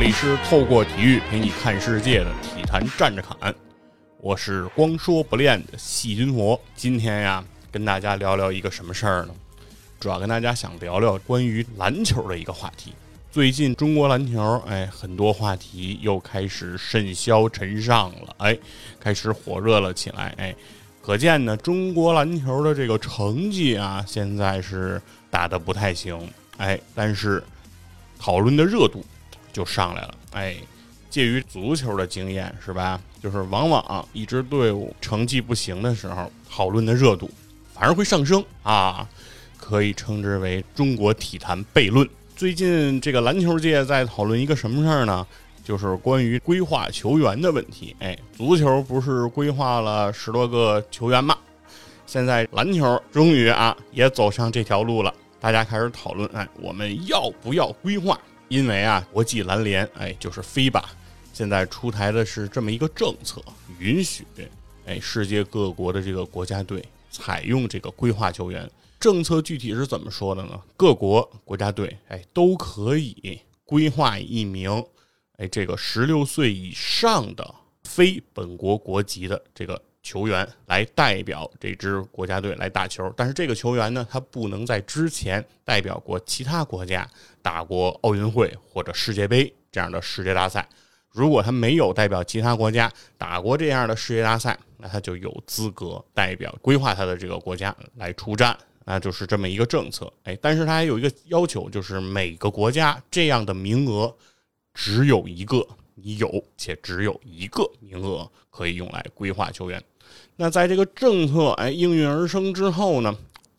里是透过体育陪你看世界的体坛站着侃，我是光说不练的细菌佛。今天呀，跟大家聊聊一个什么事儿呢？主要跟大家想聊聊关于篮球的一个话题。最近中国篮球，哎，很多话题又开始甚嚣尘上了，哎，开始火热了起来，哎，可见呢，中国篮球的这个成绩啊，现在是打得不太行，哎，但是讨论的热度就上来了，哎，介于足球的经验是吧？就是往往一支队伍成绩不行的时候，讨论的热度反而会上升啊，可以称之为中国体坛悖论。最近这个篮球界在讨论一个什么事儿呢？就是关于规划球员的问题。哎，足球不是规划了十多个球员吗？现在篮球终于啊也走上这条路了，大家开始讨论，哎，我们要不要规划？因为啊，国际篮联，哎，就是飞吧，现在出台的是这么一个政策，允许哎世界各国的这个国家队采用这个规划球员。政策具体是怎么说的呢？各国国家队，哎，都可以规划一名，哎，这个十六岁以上的非本国国籍的这个球员来代表这支国家队来打球。但是这个球员呢，他不能在之前代表过其他国家打过奥运会或者世界杯这样的世界大赛。如果他没有代表其他国家打过这样的世界大赛，那他就有资格代表规划他的这个国家来出战。那就是这么一个政策，哎，但是他还有一个要求，就是每个国家这样的名额只有一个，你有且只有一个名额可以用来规划球员。那在这个政策哎应运而生之后呢，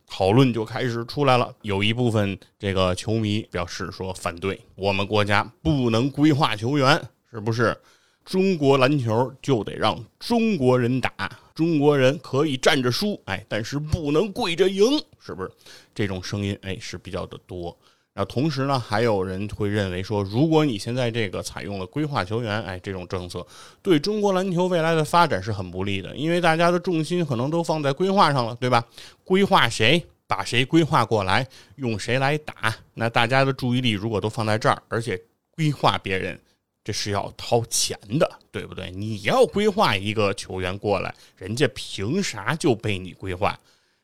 讨论就开始出来了。有一部分这个球迷表示说反对，我们国家不能规划球员，是不是？中国篮球就得让中国人打，中国人可以站着输，哎，但是不能跪着赢，是不是？这种声音哎是比较的多。那同时呢，还有人会认为说，如果你现在这个采用了规划球员，哎，这种政策对中国篮球未来的发展是很不利的，因为大家的重心可能都放在规划上了，对吧？规划谁，把谁规划过来，用谁来打，那大家的注意力如果都放在这儿，而且规划别人。这是要掏钱的，对不对？你要规划一个球员过来，人家凭啥就被你规划？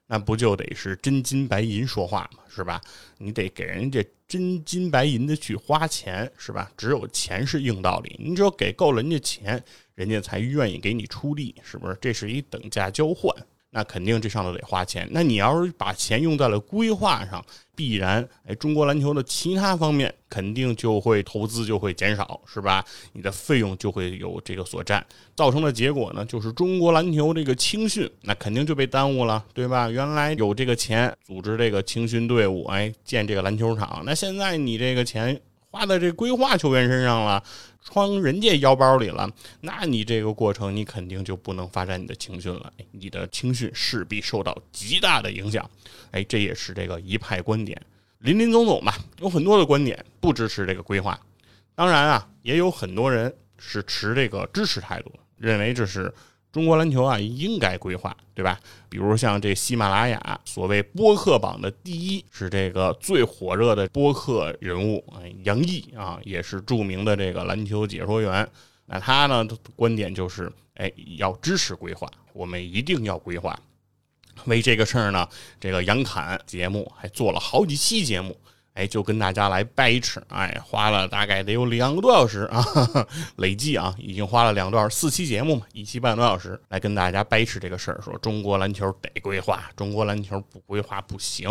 那不就得是真金白银说话嘛？是吧？你得给人家真金白银的去花钱，是吧？只有钱是硬道理，你只有给够了人家钱，人家才愿意给你出力，是不是？这是一等价交换。那肯定这上头得花钱。那你要是把钱用在了规划上，必然哎，中国篮球的其他方面肯定就会投资就会减少，是吧？你的费用就会有这个所占，造成的结果呢，就是中国篮球这个青训那肯定就被耽误了，对吧？原来有这个钱组织这个青训队伍，哎，建这个篮球场，那现在你这个钱。花在这规划球员身上了，装人家腰包里了，那你这个过程你肯定就不能发展你的青训了，你的青训势必受到极大的影响。哎，这也是这个一派观点，林林总总吧，有很多的观点不支持这个规划。当然啊，也有很多人是持这个支持态度，认为这是。中国篮球啊，应该规划，对吧？比如像这喜马拉雅所谓播客榜的第一是这个最火热的播客人物杨毅啊，也是著名的这个篮球解说员。那他呢观点就是，哎，要支持规划，我们一定要规划。为这个事儿呢，这个杨侃节目还做了好几期节目。哎，就跟大家来掰扯，哎，花了大概得有两个多小时啊，累计啊，已经花了两段四期节目嘛，一期半多小时来跟大家掰扯这个事儿，说中国篮球得规划，中国篮球不规划不行。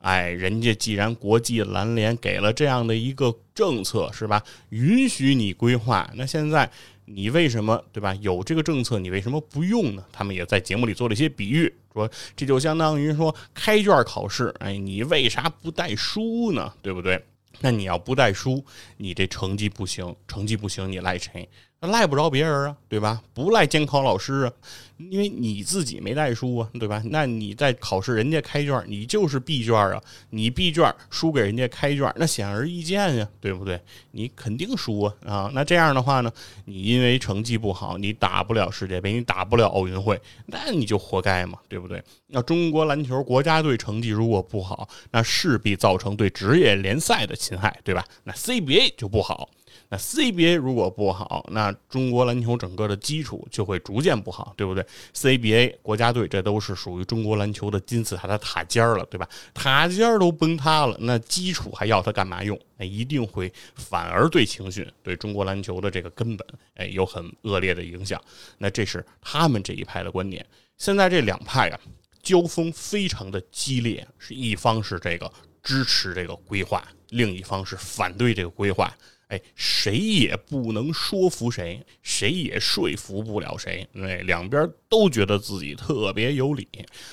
哎，人家既然国际篮联给了这样的一个政策，是吧？允许你规划，那现在。你为什么对吧？有这个政策，你为什么不用呢？他们也在节目里做了一些比喻，说这就相当于说开卷考试，哎，你为啥不带书呢？对不对？那你要不带书，你这成绩不行，成绩不行，你赖谁？赖不着别人啊，对吧？不赖监考老师啊，因为你自己没带书啊，对吧？那你在考试，人家开卷，你就是闭卷啊，你闭卷输给人家开卷，那显而易见呀，对不对？你肯定输啊啊！那这样的话呢，你因为成绩不好，你打不了世界杯，你打不了奥运会，那你就活该嘛，对不对？那中国篮球国家队成绩如果不好，那势必造成对职业联赛的侵害，对吧？那 CBA 就不好。那 CBA 如果不好，那中国篮球整个的基础就会逐渐不好，对不对？CBA 国家队这都是属于中国篮球的金字塔的塔尖儿了，对吧？塔尖儿都崩塌了，那基础还要它干嘛用？那一定会反而对青训、对中国篮球的这个根本，哎，有很恶劣的影响。那这是他们这一派的观点。现在这两派啊，交锋非常的激烈，是一方是这个支持这个规划，另一方是反对这个规划。哎，谁也不能说服谁，谁也说服不了谁。哎，两边都觉得自己特别有理。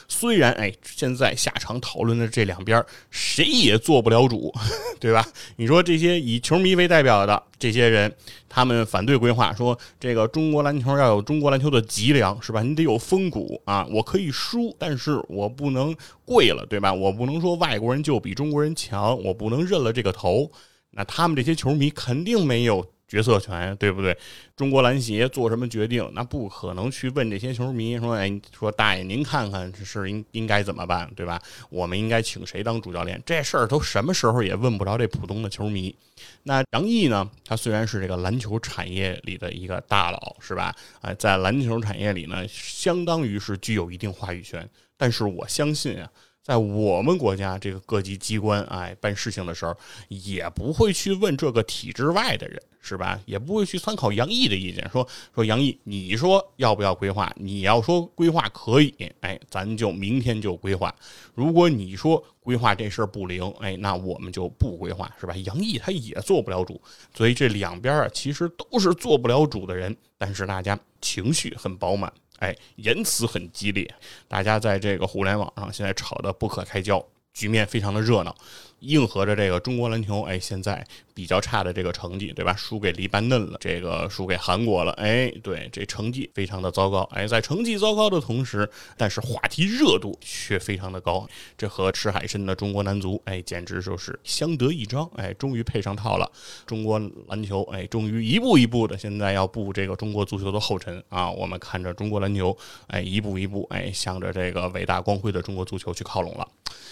虽然哎，现在下场讨论的这两边谁也做不了主，对吧？你说这些以球迷为代表的这些人，他们反对规划，说这个中国篮球要有中国篮球的脊梁，是吧？你得有风骨啊！我可以输，但是我不能跪了，对吧？我不能说外国人就比中国人强，我不能认了这个头。那他们这些球迷肯定没有决策权，对不对？中国篮协做什么决定，那不可能去问这些球迷说：“哎，说大爷您看看这事应应该怎么办，对吧？我们应该请谁当主教练？这事儿都什么时候也问不着这普通的球迷。”那杨毅呢？他虽然是这个篮球产业里的一个大佬，是吧？哎，在篮球产业里呢，相当于是具有一定话语权。但是我相信啊。在我们国家，这个各级机关哎办事情的时候，也不会去问这个体制外的人，是吧？也不会去参考杨毅的意见，说说杨毅，你说要不要规划？你要说规划可以，哎，咱就明天就规划。如果你说规划这事儿不灵，哎，那我们就不规划，是吧？杨毅他也做不了主，所以这两边啊，其实都是做不了主的人，但是大家情绪很饱满。哎，言辞很激烈，大家在这个互联网上现在吵得不可开交，局面非常的热闹。应和着这个中国篮球，哎，现在比较差的这个成绩，对吧？输给黎巴嫩了，这个输给韩国了，哎，对，这成绩非常的糟糕，哎，在成绩糟糕的同时，但是话题热度却非常的高，这和吃海参的中国男足，哎，简直就是相得益彰，哎，终于配上套了。中国篮球，哎，终于一步一步的现在要步这个中国足球的后尘啊！我们看着中国篮球，哎，一步一步，哎，向着这个伟大光辉的中国足球去靠拢了。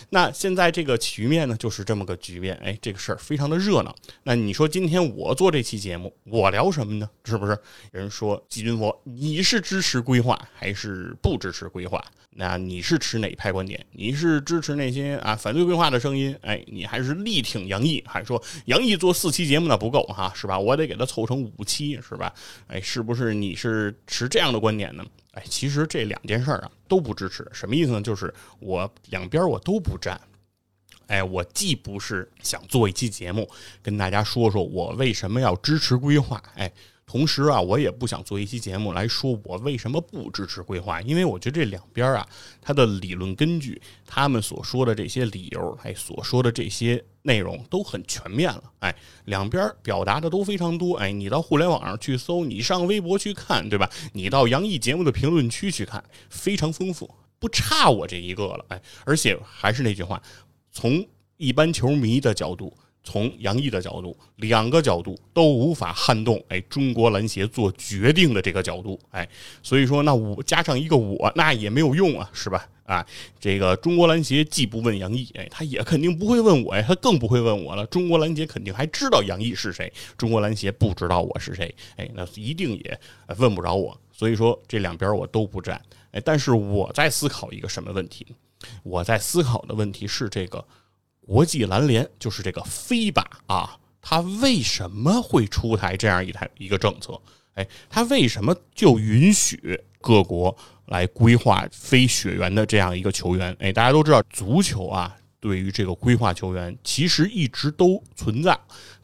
那现在这个局面呢，就是是这么个局面，哎，这个事儿非常的热闹。那你说今天我做这期节目，我聊什么呢？是不是？有人说季军佛，你是支持规划还是不支持规划？那你是持哪派观点？你是支持那些啊反对规划的声音？哎，你还是力挺杨毅，还是说杨毅做四期节目那不够哈？是吧？我得给他凑成五期，是吧？哎，是不是你是持这样的观点呢？哎，其实这两件事儿啊都不支持，什么意思呢？就是我两边我都不站。哎，我既不是想做一期节目跟大家说说我为什么要支持规划，哎。同时啊，我也不想做一期节目来说我为什么不支持规划，因为我觉得这两边啊，它的理论根据，他们所说的这些理由，哎，所说的这些内容都很全面了，哎，两边表达的都非常多，哎，你到互联网上去搜，你上微博去看，对吧？你到杨毅节目的评论区去看，非常丰富，不差我这一个了，哎，而且还是那句话，从一般球迷的角度。从杨毅的角度，两个角度都无法撼动哎，中国篮协做决定的这个角度哎，所以说那我加上一个我，那也没有用啊，是吧？啊，这个中国篮协既不问杨毅，哎，他也肯定不会问我呀，他更不会问我了。中国篮协肯定还知道杨毅是谁，中国篮协不知道我是谁，哎，那一定也问不着我。所以说这两边我都不站，哎，但是我在思考一个什么问题？我在思考的问题是这个。国际篮联就是这个飞吧啊，它为什么会出台这样一台一个政策？哎，它为什么就允许各国来规划非血缘的这样一个球员？哎，大家都知道，足球啊，对于这个规划球员，其实一直都存在。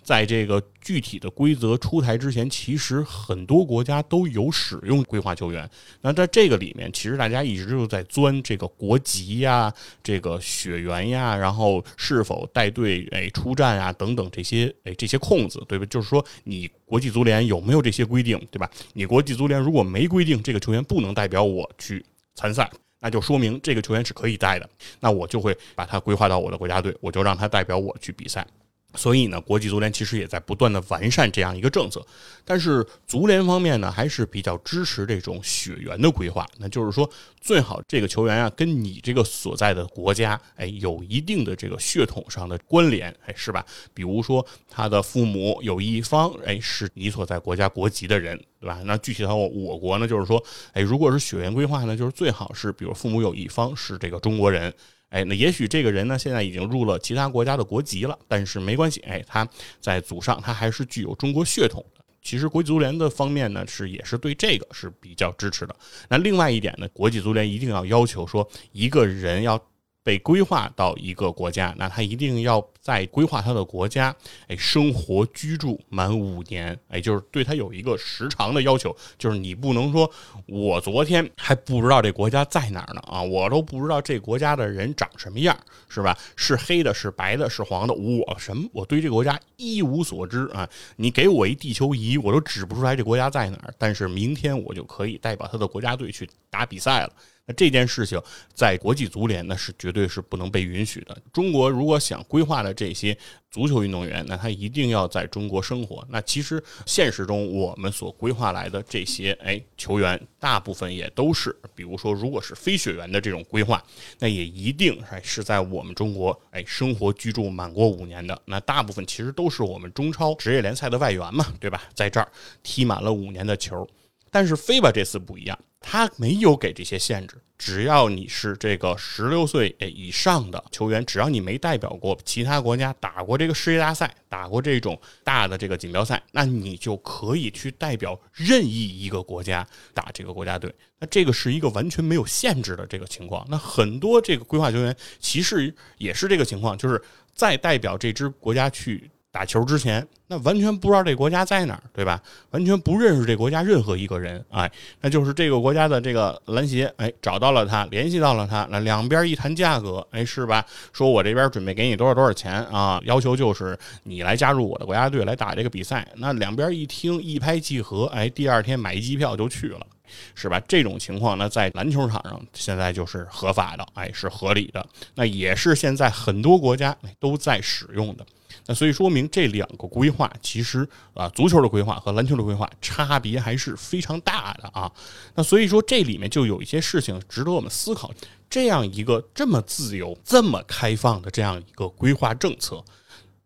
在这个具体的规则出台之前，其实很多国家都有使用规划球员。那在这个里面，其实大家一直就在钻这个国籍呀、这个血缘呀，然后是否带队哎出战啊等等这些哎这些空子，对吧？就是说，你国际足联有没有这些规定，对吧？你国际足联如果没规定这个球员不能代表我去参赛，那就说明这个球员是可以带的。那我就会把他规划到我的国家队，我就让他代表我去比赛。所以呢，国际足联其实也在不断的完善这样一个政策，但是足联方面呢，还是比较支持这种血缘的规划。那就是说，最好这个球员啊，跟你这个所在的国家，哎，有一定的这个血统上的关联，哎，是吧？比如说他的父母有一方，哎，是你所在国家国籍的人，对吧？那具体到我国呢，就是说，哎，如果是血缘规划呢，就是最好是，比如父母有一方是这个中国人。哎，那也许这个人呢，现在已经入了其他国家的国籍了，但是没关系，哎，他在祖上他还是具有中国血统的。其实国际足联的方面呢，是也是对这个是比较支持的。那另外一点呢，国际足联一定要要求说，一个人要。被规划到一个国家，那他一定要在规划他的国家，哎，生活居住满五年，哎，就是对他有一个时长的要求，就是你不能说我昨天还不知道这国家在哪儿呢啊，我都不知道这国家的人长什么样，是吧？是黑的，是白的，是黄的，我什么？我对这个国家一无所知啊！你给我一地球仪，我都指不出来这国家在哪儿，但是明天我就可以代表他的国家队去打比赛了。这件事情在国际足联那是绝对是不能被允许的。中国如果想规划的这些足球运动员，那他一定要在中国生活。那其实现实中我们所规划来的这些哎球员，大部分也都是，比如说如果是非血缘的这种规划，那也一定哎是在我们中国哎生活居住满过五年的。那大部分其实都是我们中超职业联赛的外援嘛，对吧？在这儿踢满了五年的球。但是飞吧这次不一样。他没有给这些限制，只要你是这个十六岁以上的球员，只要你没代表过其他国家打过这个世界大赛，打过这种大的这个锦标赛，那你就可以去代表任意一个国家打这个国家队。那这个是一个完全没有限制的这个情况。那很多这个规划球员其实也是这个情况，就是在代表这支国家去。打球之前，那完全不知道这国家在哪儿，对吧？完全不认识这国家任何一个人，哎，那就是这个国家的这个篮协，哎，找到了他，联系到了他，那两边一谈价格，哎，是吧？说我这边准备给你多少多少钱啊？要求就是你来加入我的国家队来打这个比赛。那两边一听，一拍即合，哎，第二天买机票就去了，是吧？这种情况呢，在篮球场上现在就是合法的，哎，是合理的，那也是现在很多国家都在使用的。那所以说明这两个规划其实啊，足球的规划和篮球的规划差别还是非常大的啊。那所以说这里面就有一些事情值得我们思考。这样一个这么自由、这么开放的这样一个规划政策，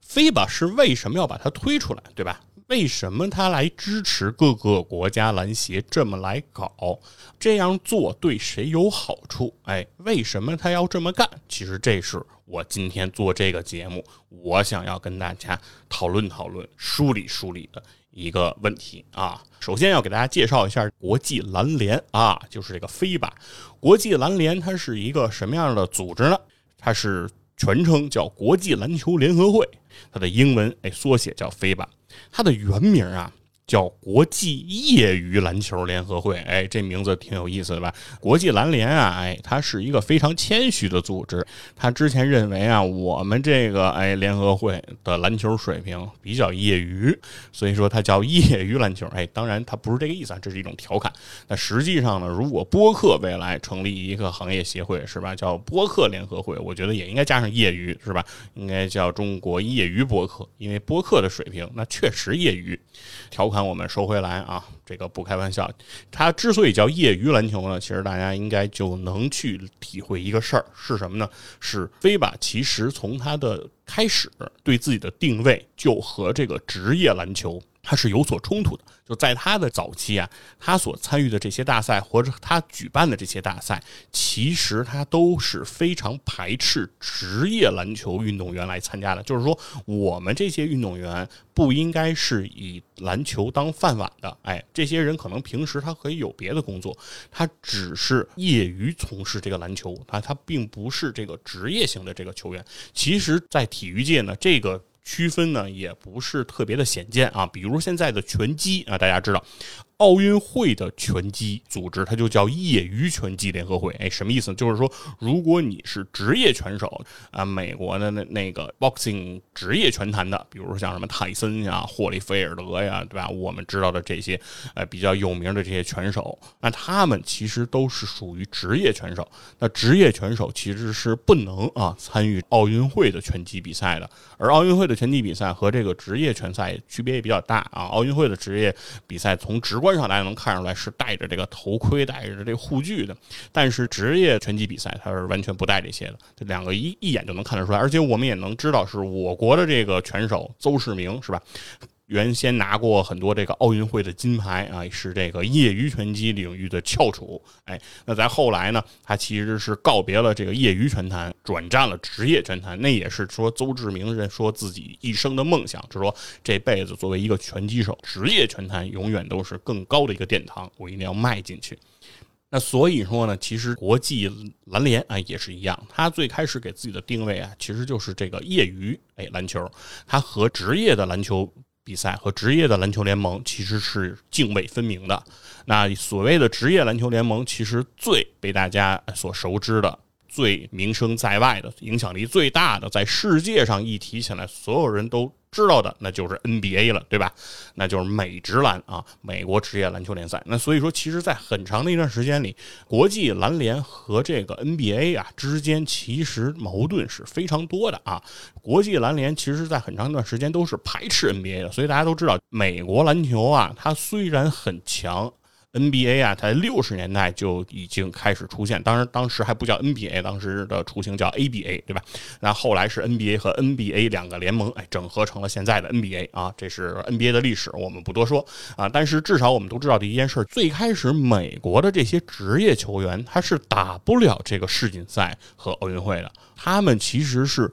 非吧是为什么要把它推出来，对吧？为什么他来支持各个国家篮协这么来搞？这样做对谁有好处？哎，为什么他要这么干？其实这是我今天做这个节目，我想要跟大家讨论讨论、梳理梳理的一个问题啊。首先要给大家介绍一下国际篮联啊，就是这个飞吧。国际篮联它是一个什么样的组织呢？它是全称叫国际篮球联合会，它的英文哎缩写叫飞吧。它的原名啊。叫国际业余篮球联合会，哎，这名字挺有意思的吧？国际篮联啊，哎，它是一个非常谦虚的组织。他之前认为啊，我们这个哎联合会的篮球水平比较业余，所以说它叫业余篮球。哎，当然它不是这个意思啊，这是一种调侃。那实际上呢，如果播客未来成立一个行业协会，是吧？叫播客联合会，我觉得也应该加上业余，是吧？应该叫中国业余播客，因为播客的水平那确实业余。调侃。那，我们说回来啊，这个不开玩笑。它之所以叫业余篮球呢，其实大家应该就能去体会一个事儿是什么呢？是飞吧？其实从它的开始，对自己的定位就和这个职业篮球它是有所冲突的。就在他的早期啊，他所参与的这些大赛或者他举办的这些大赛，其实他都是非常排斥职业篮球运动员来参加的。就是说，我们这些运动员不应该是以篮球当饭碗的。哎，这些人可能平时他可以有别的工作，他只是业余从事这个篮球，他他并不是这个职业型的这个球员。其实，在体育界呢，这个。区分呢也不是特别的显见啊，比如现在的拳击啊，大家知道，奥运会的拳击组织，它就叫业余拳击联合会。哎，什么意思？就是说，如果你是职业拳手啊，美国的那那个 boxing 职业拳坛的，比如说像什么泰森呀、霍利菲尔德呀，对吧？我们知道的这些呃比较有名的这些拳手，那他们其实都是属于职业拳手。那职业拳手其实是不能啊参与奥运会的拳击比赛的。而奥运会的拳击比赛和这个职业拳赛区别也比较大啊。奥运会的职业比赛从直观上大家能看出来是戴着这个头盔、戴着这个护具的，但是职业拳击比赛他是完全不带这些的，这两个一一眼就能看得出来，而且我们也能知道是我国的这个拳手邹市明是吧？原先拿过很多这个奥运会的金牌啊，是这个业余拳击领域的翘楚。哎，那在后来呢，他其实是告别了这个业余拳坛，转战了职业拳坛。那也是说邹志明人说自己一生的梦想，就说这辈子作为一个拳击手，职业拳坛永远都是更高的一个殿堂，我一定要迈进去。那所以说呢，其实国际篮联啊也是一样，他最开始给自己的定位啊，其实就是这个业余哎篮球，他和职业的篮球。比赛和职业的篮球联盟其实是泾渭分明的。那所谓的职业篮球联盟，其实最被大家所熟知的。最名声在外的、影响力最大的，在世界上一提起来，所有人都知道的，那就是 NBA 了，对吧？那就是美职篮啊，美国职业篮球联赛。那所以说，其实，在很长的一段时间里，国际篮联和这个 NBA 啊之间，其实矛盾是非常多的啊。国际篮联其实，在很长一段时间都是排斥 NBA 的，所以大家都知道，美国篮球啊，它虽然很强。NBA 啊，它六十年代就已经开始出现，当然当时还不叫 NBA，当时的雏形叫 ABA，对吧？那后来是 NBA 和 NBA 两个联盟，哎，整合成了现在的 NBA 啊，这是 NBA 的历史，我们不多说啊。但是至少我们都知道的一件事，最开始美国的这些职业球员他是打不了这个世锦赛和奥运会的，他们其实是。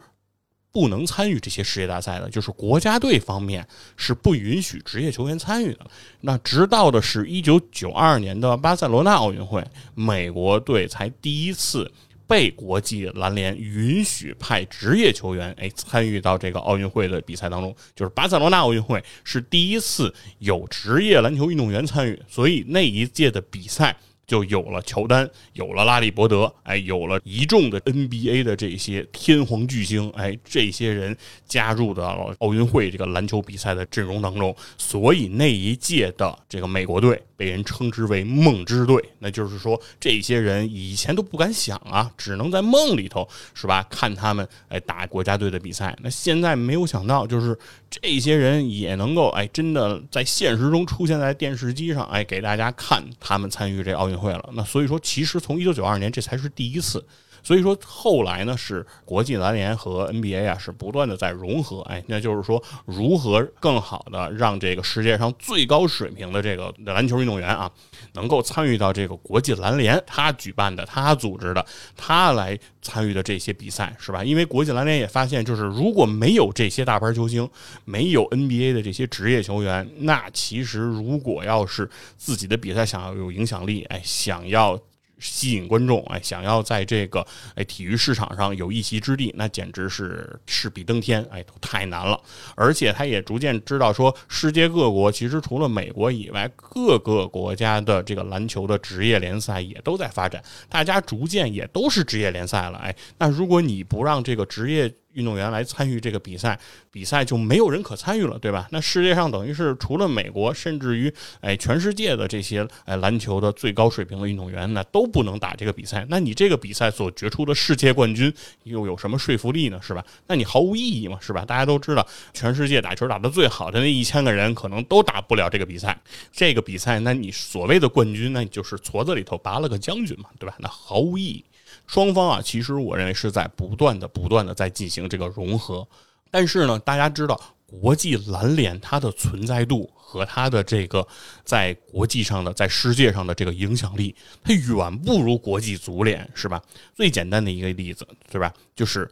不能参与这些世界大赛的，就是国家队方面是不允许职业球员参与的。那直到的是一九九二年的巴塞罗那奥运会，美国队才第一次被国际篮联允许派职业球员哎参与到这个奥运会的比赛当中。就是巴塞罗那奥运会是第一次有职业篮球运动员参与，所以那一届的比赛。就有了乔丹，有了拉里伯德，哎，有了一众的 NBA 的这些天皇巨星，哎，这些人加入到了奥运会这个篮球比赛的阵容当中，所以那一届的这个美国队被人称之为梦之队。那就是说，这些人以前都不敢想啊，只能在梦里头是吧？看他们哎打国家队的比赛。那现在没有想到，就是这些人也能够哎真的在现实中出现在电视机上，哎，给大家看他们参与这奥运。会了，那所以说，其实从一九九二年这才是第一次。所以说后来呢，是国际篮联和 NBA 啊，是不断的在融合。哎，那就是说，如何更好的让这个世界上最高水平的这个篮球运动员啊，能够参与到这个国际篮联他举办的、他组织的、他来参与的这些比赛，是吧？因为国际篮联也发现，就是如果没有这些大牌球星，没有 NBA 的这些职业球员，那其实如果要是自己的比赛想要有影响力，哎，想要。吸引观众，哎，想要在这个哎体育市场上有一席之地，那简直是势比登天，哎，太难了。而且他也逐渐知道说，世界各国其实除了美国以外，各个国家的这个篮球的职业联赛也都在发展，大家逐渐也都是职业联赛了，哎，那如果你不让这个职业。运动员来参与这个比赛，比赛就没有人可参与了，对吧？那世界上等于是除了美国，甚至于哎，全世界的这些哎篮球的最高水平的运动员，那都不能打这个比赛。那你这个比赛所决出的世界冠军又有什么说服力呢？是吧？那你毫无意义嘛，是吧？大家都知道，全世界打球打得最好的那一千个人，可能都打不了这个比赛。这个比赛，那你所谓的冠军，那你就是矬子里头拔了个将军嘛，对吧？那毫无意义。双方啊，其实我认为是在不断的、不断的在进行这个融合。但是呢，大家知道，国际篮联它的存在度和它的这个在国际上的、在世界上的这个影响力，它远不如国际足联，是吧？最简单的一个例子，对吧？就是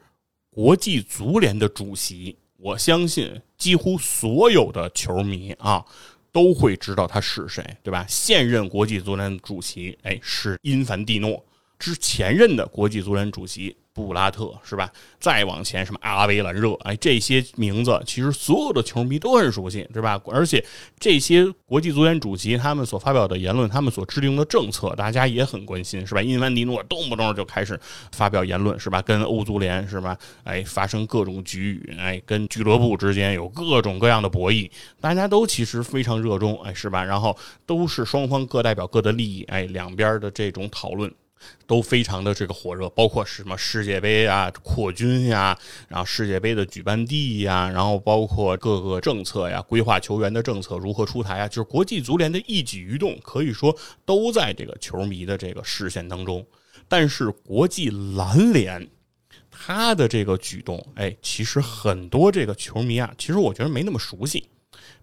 国际足联的主席，我相信几乎所有的球迷啊都会知道他是谁，对吧？现任国际足联主席，哎，是因凡蒂诺。之前任的国际足联主席布拉特是吧？再往前什么阿维兰热，哎，这些名字其实所有的球迷都很熟悉，是吧？而且这些国际足联主席他们所发表的言论，他们所制定的政策，大家也很关心，是吧？因凡尼诺动不动就开始发表言论，是吧？跟欧足联是吧？哎，发生各种局域，哎，跟俱乐部之间有各种各样的博弈，大家都其实非常热衷，哎，是吧？然后都是双方各代表各的利益，哎，两边的这种讨论。都非常的这个火热，包括什么世界杯啊、扩军呀，然后世界杯的举办地呀，然后包括各个政策呀、规划球员的政策如何出台啊，就是国际足联的一举一动，可以说都在这个球迷的这个视线当中。但是国际篮联他的这个举动，哎，其实很多这个球迷啊，其实我觉得没那么熟悉。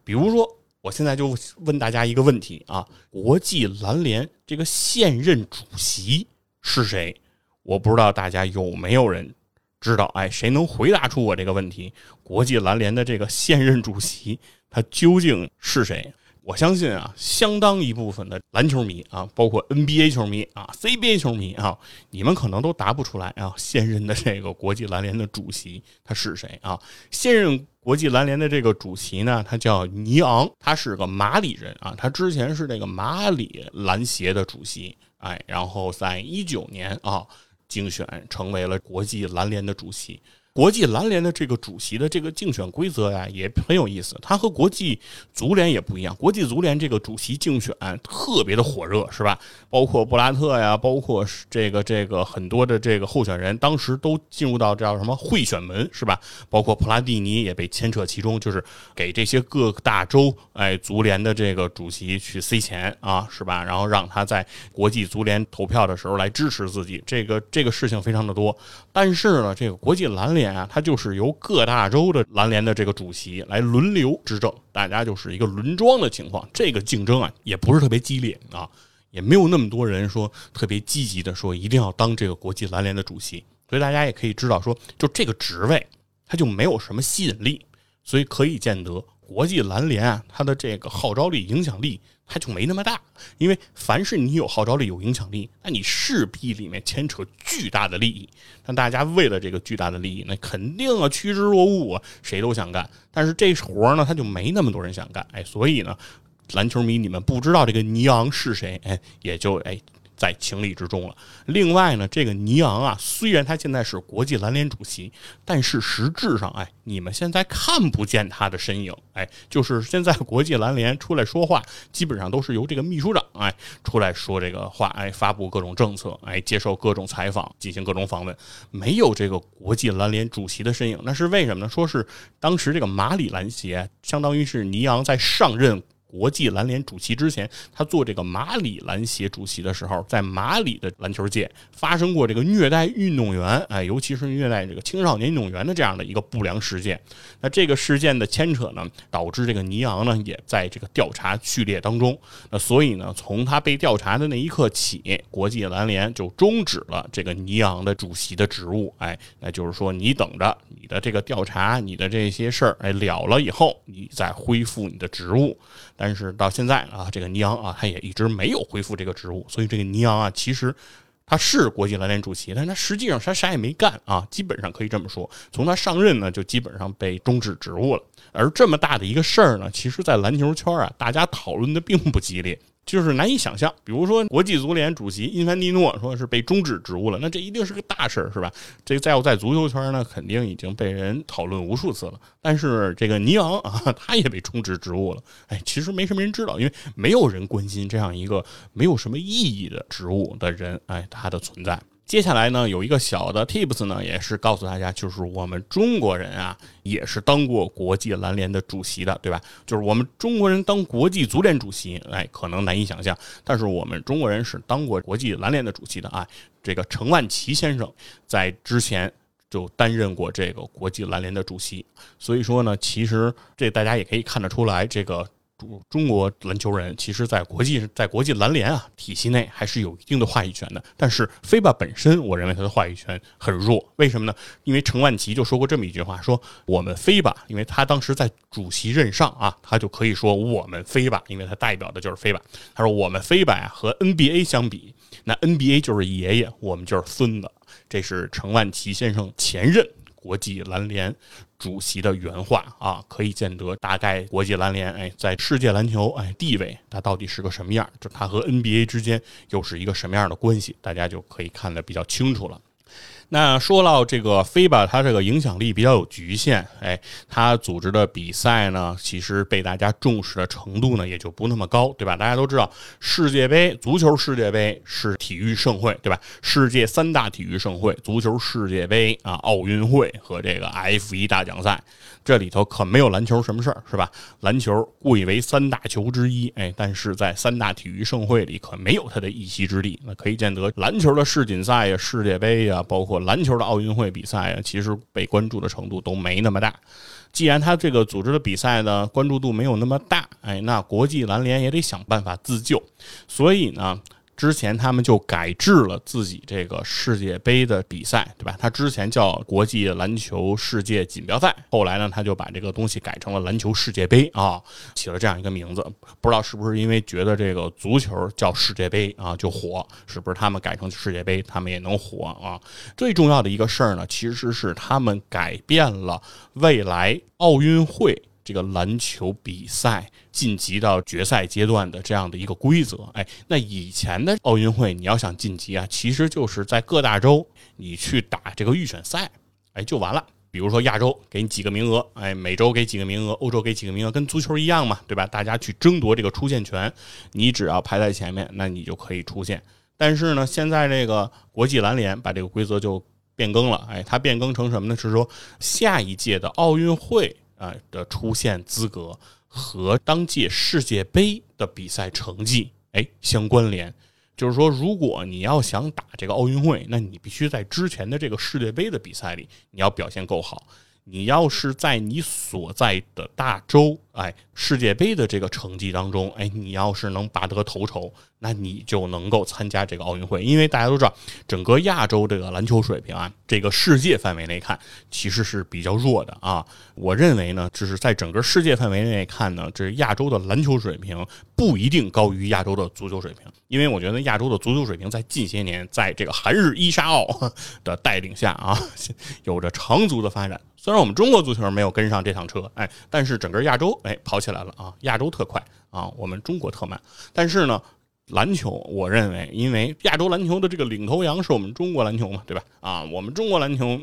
比如说。我现在就问大家一个问题啊：国际篮联这个现任主席是谁？我不知道大家有没有人知道？哎，谁能回答出我这个问题？国际篮联的这个现任主席他究竟是谁？我相信啊，相当一部分的篮球迷啊，包括 NBA 球迷啊、CBA 球迷啊，你们可能都答不出来啊。现任的这个国际篮联的主席他是谁啊？现任国际篮联的这个主席呢，他叫尼昂，他是个马里人啊。他之前是这个马里篮协的主席，哎，然后在一九年啊，竞选成为了国际篮联的主席。国际篮联的这个主席的这个竞选规则呀，也很有意思。它和国际足联也不一样。国际足联这个主席竞选特别的火热，是吧？包括布拉特呀，包括这个这个很多的这个候选人，当时都进入到叫什么贿选门，是吧？包括普拉蒂尼也被牵扯其中，就是给这些各大洲哎足联的这个主席去塞钱啊，是吧？然后让他在国际足联投票的时候来支持自己。这个这个事情非常的多。但是呢，这个国际篮联。啊，他就是由各大洲的篮联的这个主席来轮流执政，大家就是一个轮装的情况。这个竞争啊，也不是特别激烈啊，也没有那么多人说特别积极的说一定要当这个国际篮联的主席。所以大家也可以知道说，就这个职位，它就没有什么吸引力。所以可以见得，国际篮联啊，它的这个号召力、影响力。它就没那么大，因为凡是你有号召力、有影响力，那你势必里面牵扯巨大的利益。那大家为了这个巨大的利益，那肯定啊趋之若鹜啊，谁都想干。但是这活呢，他就没那么多人想干。哎，所以呢，篮球迷你们不知道这个尼昂是谁，哎，也就哎。在情理之中了。另外呢，这个尼昂啊，虽然他现在是国际篮联主席，但是实质上，哎，你们现在看不见他的身影。哎，就是现在国际篮联出来说话，基本上都是由这个秘书长哎出来说这个话，哎，发布各种政策，哎，接受各种采访，进行各种访问，没有这个国际篮联主席的身影。那是为什么呢？说是当时这个马里篮协，相当于是尼昂在上任。国际篮联主席之前，他做这个马里篮协主席的时候，在马里的篮球界发生过这个虐待运动员，哎，尤其是虐待这个青少年运动员的这样的一个不良事件。那这个事件的牵扯呢，导致这个尼昂呢也在这个调查序列当中。那所以呢，从他被调查的那一刻起，国际篮联就终止了这个尼昂的主席的职务。哎，那就是说，你等着你的这个调查，你的这些事儿，哎了了以后，你再恢复你的职务。但是到现在啊，这个尼昂啊，他也一直没有恢复这个职务，所以这个尼昂啊，其实他是国际篮联主席，但他实际上他啥也没干啊，基本上可以这么说，从他上任呢，就基本上被终止职务了。而这么大的一个事儿呢，其实，在篮球圈啊，大家讨论的并不激烈。就是难以想象，比如说国际足联主席因凡蒂诺说是被终止职务了，那这一定是个大事儿，是吧？这个在在足球圈呢，肯定已经被人讨论无数次了。但是这个尼昂啊，他也被终止职务了。哎，其实没什么人知道，因为没有人关心这样一个没有什么意义的职务的人，哎，他的存在。接下来呢，有一个小的 tips 呢，也是告诉大家，就是我们中国人啊，也是当过国际篮联的主席的，对吧？就是我们中国人当国际足联主席，哎，可能难以想象，但是我们中国人是当过国际篮联的主席的啊。这个程万奇先生在之前就担任过这个国际篮联的主席，所以说呢，其实这大家也可以看得出来，这个中中国篮球人，其实在国际在国际篮联啊体系内还是有一定的话语权的。但是 FIBA 本身，我认为他的话语权很弱。为什么呢？因为程万奇就说过这么一句话：说我们 FIBA，因为他当时在主席任上啊，他就可以说我们 FIBA，因为他代表的就是 FIBA。他说我们 FIBA 和 NBA 相比，那 NBA 就是爷爷，我们就是孙子。这是程万奇先生前任国际篮联。主席的原话啊，可以见得大概国际篮联哎，在世界篮球哎地位，它到底是个什么样？就它和 NBA 之间又是一个什么样的关系？大家就可以看得比较清楚了。那说到这个 FIBA，，它这个影响力比较有局限，哎，它组织的比赛呢，其实被大家重视的程度呢，也就不那么高，对吧？大家都知道，世界杯足球世界杯是体育盛会，对吧？世界三大体育盛会，足球世界杯啊，奥运会和这个 F 一大奖赛，这里头可没有篮球什么事儿，是吧？篮球贵为三大球之一，哎，但是在三大体育盛会里可没有它的一席之地。那可以见得，篮球的世锦赛呀、世界杯呀，包括篮球的奥运会比赛啊，其实被关注的程度都没那么大。既然他这个组织的比赛呢，关注度没有那么大，哎，那国际篮联也得想办法自救。所以呢。之前他们就改制了自己这个世界杯的比赛，对吧？他之前叫国际篮球世界锦标赛，后来呢，他就把这个东西改成了篮球世界杯啊，起了这样一个名字。不知道是不是因为觉得这个足球叫世界杯啊就火，是不是他们改成世界杯，他们也能火啊？最重要的一个事儿呢，其实是他们改变了未来奥运会。这个篮球比赛晋级到决赛阶段的这样的一个规则，哎，那以前的奥运会你要想晋级啊，其实就是在各大洲你去打这个预选赛，哎，就完了。比如说亚洲给你几个名额，哎，美洲给几个名额，欧洲给几个名额，跟足球一样嘛，对吧？大家去争夺这个出线权，你只要排在前面，那你就可以出线。但是呢，现在这个国际篮联把这个规则就变更了，哎，它变更成什么呢？是说下一届的奥运会。啊的出现资格和当届世界杯的比赛成绩哎相关联，就是说，如果你要想打这个奥运会，那你必须在之前的这个世界杯的比赛里你要表现够好。你要是在你所在的大洲，哎，世界杯的这个成绩当中，哎，你要是能拔得头筹。那你就能够参加这个奥运会，因为大家都知道，整个亚洲这个篮球水平啊，这个世界范围内看其实是比较弱的啊。我认为呢，就是在整个世界范围内看呢，这亚洲的篮球水平不一定高于亚洲的足球水平，因为我觉得亚洲的足球水平在近些年在这个韩日伊沙奥的带领下啊，有着长足的发展。虽然我们中国足球没有跟上这趟车，哎，但是整个亚洲哎跑起来了啊，亚洲特快啊，我们中国特慢，但是呢。篮球，我认为，因为亚洲篮球的这个领头羊是我们中国篮球嘛，对吧？啊，我们中国篮球。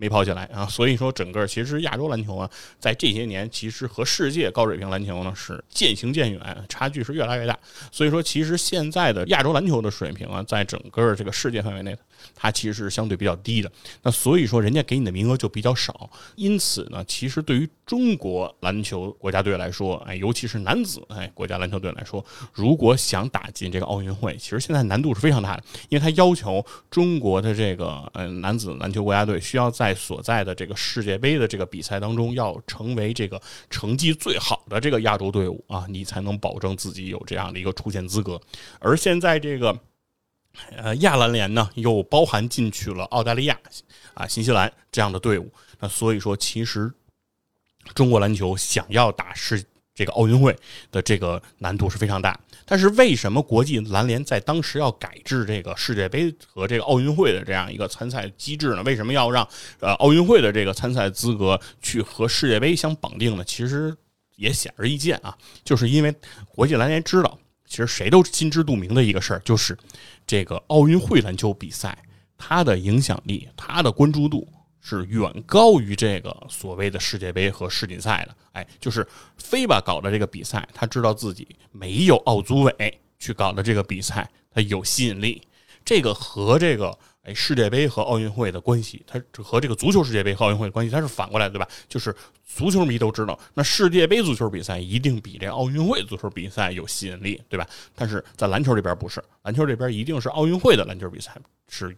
没跑起来啊，所以说整个其实亚洲篮球啊，在这些年其实和世界高水平篮球呢是渐行渐远，差距是越来越大。所以说，其实现在的亚洲篮球的水平啊，在整个这个世界范围内，它其实是相对比较低的。那所以说，人家给你的名额就比较少。因此呢，其实对于中国篮球国家队来说，哎，尤其是男子哎国家篮球队来说，如果想打进这个奥运会，其实现在难度是非常大的，因为它要求中国的这个呃男子篮球国家队需要在所在的这个世界杯的这个比赛当中，要成为这个成绩最好的这个亚洲队伍啊，你才能保证自己有这样的一个出线资格。而现在这个呃亚篮联呢，又包含进去了澳大利亚啊、新西兰这样的队伍，那所以说，其实中国篮球想要打世这个奥运会的这个难度是非常大。但是为什么国际篮联在当时要改制这个世界杯和这个奥运会的这样一个参赛机制呢？为什么要让呃奥运会的这个参赛资格去和世界杯相绑定呢？其实也显而易见啊，就是因为国际篮联知道，其实谁都心知肚明的一个事儿，就是这个奥运会篮球比赛它的影响力、它的关注度。是远高于这个所谓的世界杯和世锦赛的，哎，就是非吧搞的这个比赛，他知道自己没有奥组委去搞的这个比赛，它有吸引力。这个和这个哎世界杯和奥运会的关系，它和这个足球世界杯和奥运会的关系，它是反过来，对吧？就是足球迷都知道，那世界杯足球比赛一定比这奥运会足球比赛有吸引力，对吧？但是在篮球这边不是，篮球这边一定是奥运会的篮球比赛是。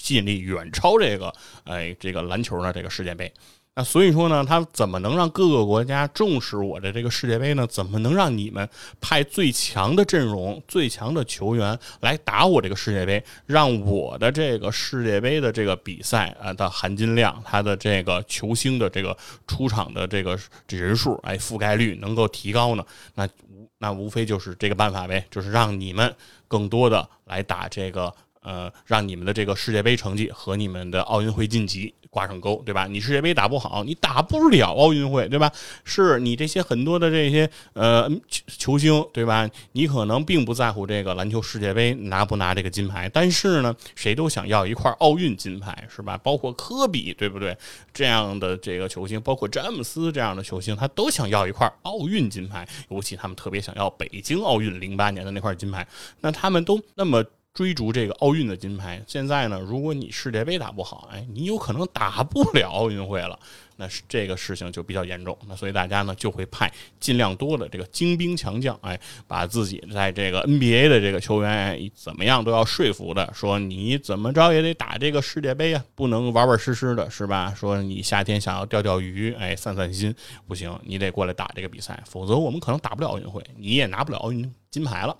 吸引力远超这个，哎，这个篮球呢，这个世界杯。那所以说呢，他怎么能让各个国家重视我的这个世界杯呢？怎么能让你们派最强的阵容、最强的球员来打我这个世界杯，让我的这个世界杯的这个比赛啊的含金量、它的这个球星的这个出场的这个人数，哎，覆盖率能够提高呢？那无那无非就是这个办法呗，就是让你们更多的来打这个。呃，让你们的这个世界杯成绩和你们的奥运会晋级挂上钩，对吧？你世界杯打不好，你打不了奥运会，对吧？是你这些很多的这些呃球星，对吧？你可能并不在乎这个篮球世界杯拿不拿这个金牌，但是呢，谁都想要一块奥运金牌，是吧？包括科比，对不对？这样的这个球星，包括詹姆斯这样的球星，他都想要一块奥运金牌，尤其他们特别想要北京奥运零八年的那块金牌，那他们都那么。追逐这个奥运的金牌，现在呢，如果你世界杯打不好，哎，你有可能打不了奥运会了，那是这个事情就比较严重。那所以大家呢就会派尽量多的这个精兵强将，哎，把自己在这个 NBA 的这个球员哎怎么样都要说服的，说你怎么着也得打这个世界杯啊，不能玩玩实实的，是吧？说你夏天想要钓钓鱼，哎，散散心，不行，你得过来打这个比赛，否则我们可能打不了奥运会，你也拿不了奥运金牌了。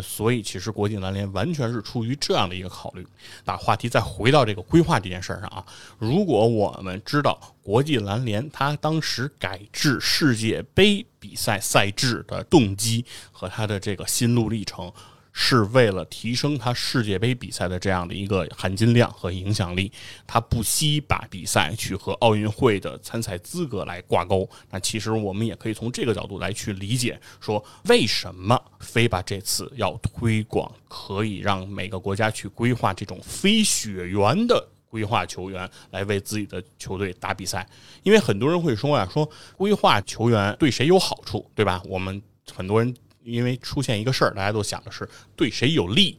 所以，其实国际篮联完全是出于这样的一个考虑。把话题再回到这个规划这件事上啊，如果我们知道国际篮联他当时改制世界杯比赛赛制的动机和他的这个心路历程。是为了提升他世界杯比赛的这样的一个含金量和影响力，他不惜把比赛去和奥运会的参赛资格来挂钩。那其实我们也可以从这个角度来去理解，说为什么非把这次要推广，可以让每个国家去规划这种非血缘的规划球员来为自己的球队打比赛？因为很多人会说呀，说规划球员对谁有好处，对吧？我们很多人。因为出现一个事儿，大家都想的是对谁有利，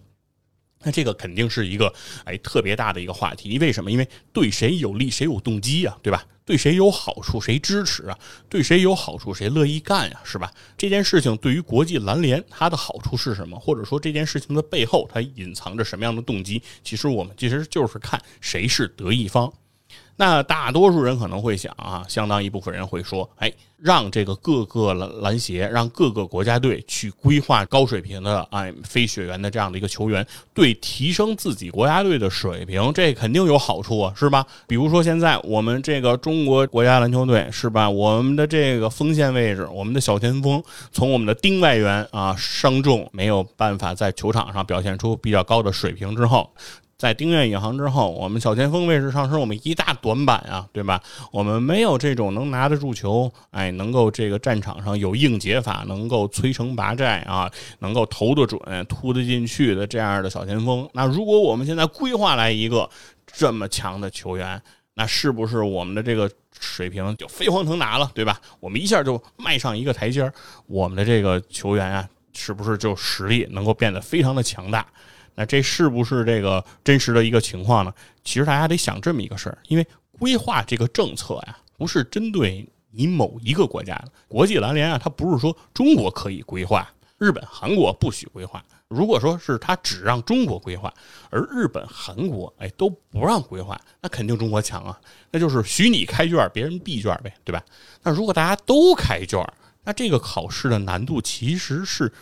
那这个肯定是一个哎特别大的一个话题。为什么？因为对谁有利，谁有动机呀，对吧？对谁有好处，谁支持啊？对谁有好处，谁乐意干呀，是吧？这件事情对于国际篮联，它的好处是什么？或者说这件事情的背后，它隐藏着什么样的动机？其实我们其实就是看谁是得益方。那大多数人可能会想啊，相当一部分人会说，哎，让这个各个篮篮协，让各个国家队去规划高水平的哎非血缘的这样的一个球员，对提升自己国家队的水平，这肯定有好处啊，是吧？比如说现在我们这个中国国家篮球队，是吧？我们的这个锋线位置，我们的小前锋，从我们的丁外援啊伤重，没有办法在球场上表现出比较高的水平之后。在丁院引航之后，我们小前锋位置上是我们一大短板啊，对吧？我们没有这种能拿得住球，哎，能够这个战场上有硬解法，能够摧城拔寨啊，能够投得准、突得进去的这样的小前锋。那如果我们现在规划来一个这么强的球员，那是不是我们的这个水平就飞黄腾达了，对吧？我们一下就迈上一个台阶儿，我们的这个球员啊，是不是就实力能够变得非常的强大？那这是不是这个真实的一个情况呢？其实大家得想这么一个事儿，因为规划这个政策呀，不是针对你某一个国家的。国际篮联啊，它不是说中国可以规划，日本、韩国不许规划。如果说是他只让中国规划，而日本、韩国哎都不让规划，那肯定中国强啊。那就是许你开卷，别人闭卷呗，对吧？那如果大家都开卷，那这个考试的难度其实是。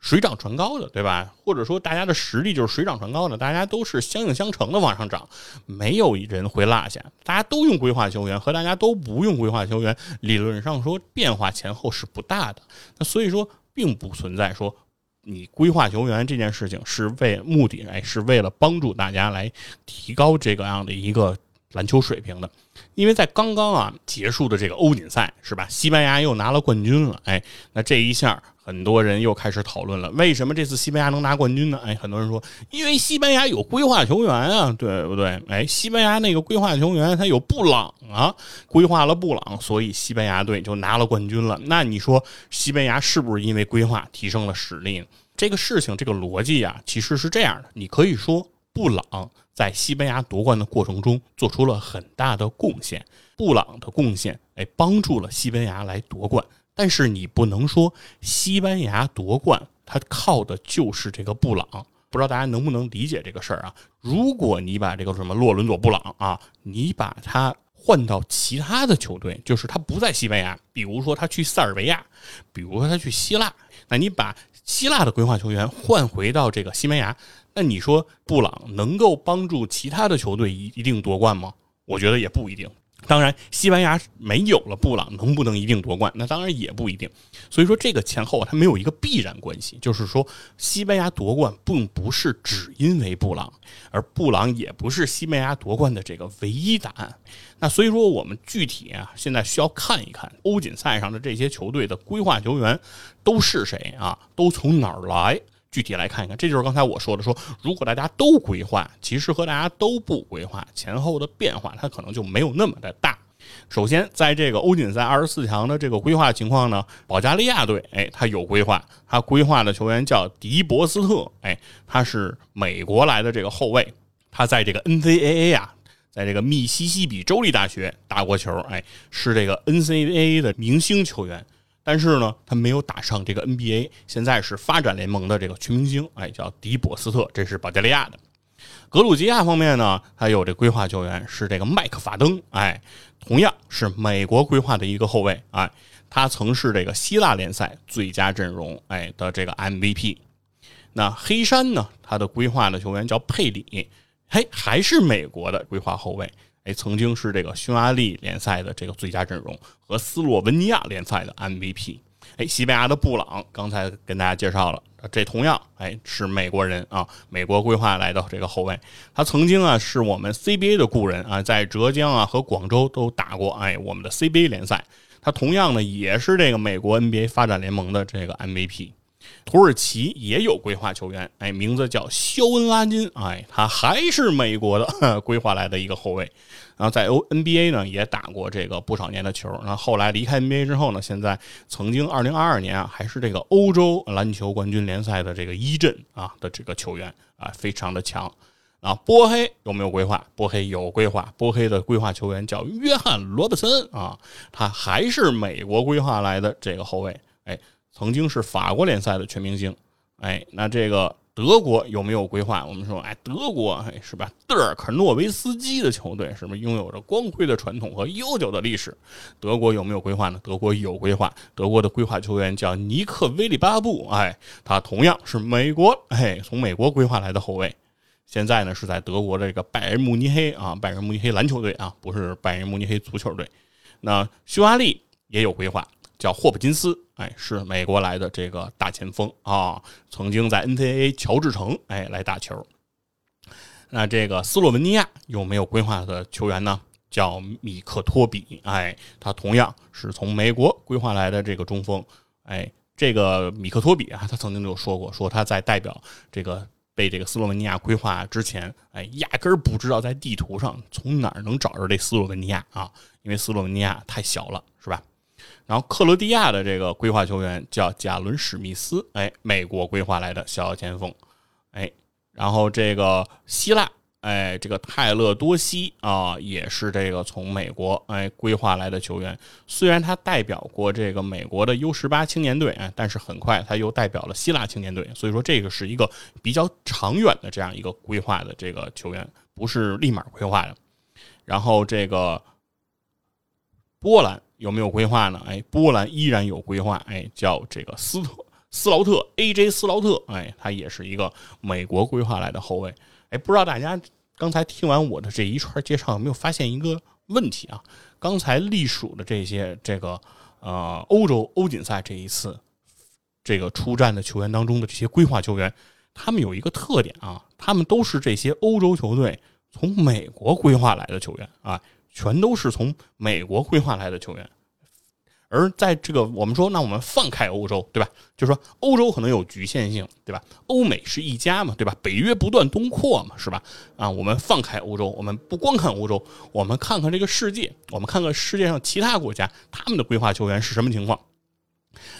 水涨船高的，对吧？或者说大家的实力就是水涨船高的，大家都是相映相成的往上涨，没有人会落下。大家都用规划球员和大家都不用规划球员，理论上说变化前后是不大的。那所以说，并不存在说你规划球员这件事情是为目的，哎，是为了帮助大家来提高这个样的一个篮球水平的。因为在刚刚啊结束的这个欧锦赛是吧？西班牙又拿了冠军了，哎，那这一下。很多人又开始讨论了，为什么这次西班牙能拿冠军呢？哎，很多人说，因为西班牙有规划球员啊，对不对？哎，西班牙那个规划球员他有布朗啊，规划了布朗，所以西班牙队就拿了冠军了。那你说西班牙是不是因为规划提升了实力呢？这个事情，这个逻辑啊，其实是这样的。你可以说，布朗在西班牙夺冠的过程中做出了很大的贡献，布朗的贡献，哎，帮助了西班牙来夺冠。但是你不能说西班牙夺冠，他靠的就是这个布朗。不知道大家能不能理解这个事儿啊？如果你把这个什么洛伦佐布朗啊，你把他换到其他的球队，就是他不在西班牙，比如说他去塞尔维亚，比如说他去希腊，那你把希腊的规划球员换回到这个西班牙，那你说布朗能够帮助其他的球队一一定夺冠吗？我觉得也不一定。当然，西班牙没有了布朗，能不能一定夺冠？那当然也不一定。所以说，这个前后它没有一个必然关系。就是说，西班牙夺冠并不是只因为布朗，而布朗也不是西班牙夺冠的这个唯一答案。那所以说，我们具体啊，现在需要看一看欧锦赛上的这些球队的规划球员都是谁啊？都从哪儿来？具体来看一看，这就是刚才我说的，说如果大家都规划，其实和大家都不规划前后的变化，它可能就没有那么的大。首先，在这个欧锦赛二十四强的这个规划情况呢，保加利亚队，哎，他有规划，他规划的球员叫迪博斯特，哎，他是美国来的这个后卫，他在这个 NCAA 啊，在这个密西西比州立大学打过球，哎，是这个 NCAA 的明星球员。但是呢，他没有打上这个 NBA，现在是发展联盟的这个全明星，哎，叫迪博斯特，这是保加利亚的。格鲁吉亚方面呢，还有这规划球员是这个麦克法登，哎，同样是美国规划的一个后卫，哎，他曾是这个希腊联赛最佳阵容，哎的这个 MVP。那黑山呢，他的规划的球员叫佩里，嘿，还是美国的规划后卫。哎，曾经是这个匈牙利联赛的这个最佳阵容和斯洛文尼亚联赛的 MVP。哎，西班牙的布朗刚才跟大家介绍了，这同样哎是美国人啊，美国规划来的这个后卫。他曾经啊是我们 CBA 的故人啊，在浙江啊和广州都打过哎我们的 CBA 联赛。他同样呢也是这个美国 NBA 发展联盟的这个 MVP。土耳其也有规划球员，哎，名字叫肖恩·拉金，哎，他还是美国的 规划来的一个后卫，然后在 NBA 呢也打过这个不少年的球，然后后来离开 NBA 之后呢，现在曾经2022年啊还是这个欧洲篮球冠军联赛的这个一阵啊的这个球员啊，非常的强啊。波黑有没有规划？波黑有规划，波黑的规划球员叫约翰·罗伯森啊，他还是美国规划来的这个后卫，哎。曾经是法国联赛的全明星，哎，那这个德国有没有规划？我们说，哎，德国，哎，是吧？德尔克诺维斯基的球队，是不是拥有着光辉的传统和悠久的历史？德国有没有规划呢？德国有规划，德国的规划球员叫尼克威利巴布，哎，他同样是美国，哎，从美国规划来的后卫，现在呢是在德国的这个拜仁慕尼黑啊，拜仁慕尼黑篮球队啊，不是拜仁慕尼黑足球队。那匈牙利也有规划。叫霍普金斯，哎，是美国来的这个大前锋啊，曾经在 NCAA 乔治城哎来打球。那这个斯洛文尼亚有没有规划的球员呢？叫米克托比，哎，他同样是从美国规划来的这个中锋，哎，这个米克托比啊，他曾经就说过，说他在代表这个被这个斯洛文尼亚规划之前，哎，压根儿不知道在地图上从哪儿能找着这斯洛文尼亚啊，因为斯洛文尼亚太小了，是吧？然后克罗地亚的这个规划球员叫贾伦史密斯，哎，美国规划来的小前锋，哎，然后这个希腊，哎，这个泰勒多西啊，也是这个从美国哎规划来的球员。虽然他代表过这个美国的 U 十八青年队，哎，但是很快他又代表了希腊青年队，所以说这个是一个比较长远的这样一个规划的这个球员，不是立马规划的。然后这个波兰。有没有规划呢？哎，波兰依然有规划，哎，叫这个斯特斯劳特 A.J. 斯劳特，哎，他也是一个美国规划来的后卫，哎，不知道大家刚才听完我的这一串介绍，有没有发现一个问题啊？刚才隶属的这些这个呃欧洲欧锦赛这一次这个出战的球员当中的这些规划球员，他们有一个特点啊，他们都是这些欧洲球队从美国规划来的球员啊。全都是从美国规划来的球员，而在这个我们说，那我们放开欧洲，对吧？就说，欧洲可能有局限性，对吧？欧美是一家嘛，对吧？北约不断东扩嘛，是吧？啊，我们放开欧洲，我们不光看欧洲，我们看看这个世界，我们看看世界上其他国家他们的规划球员是什么情况。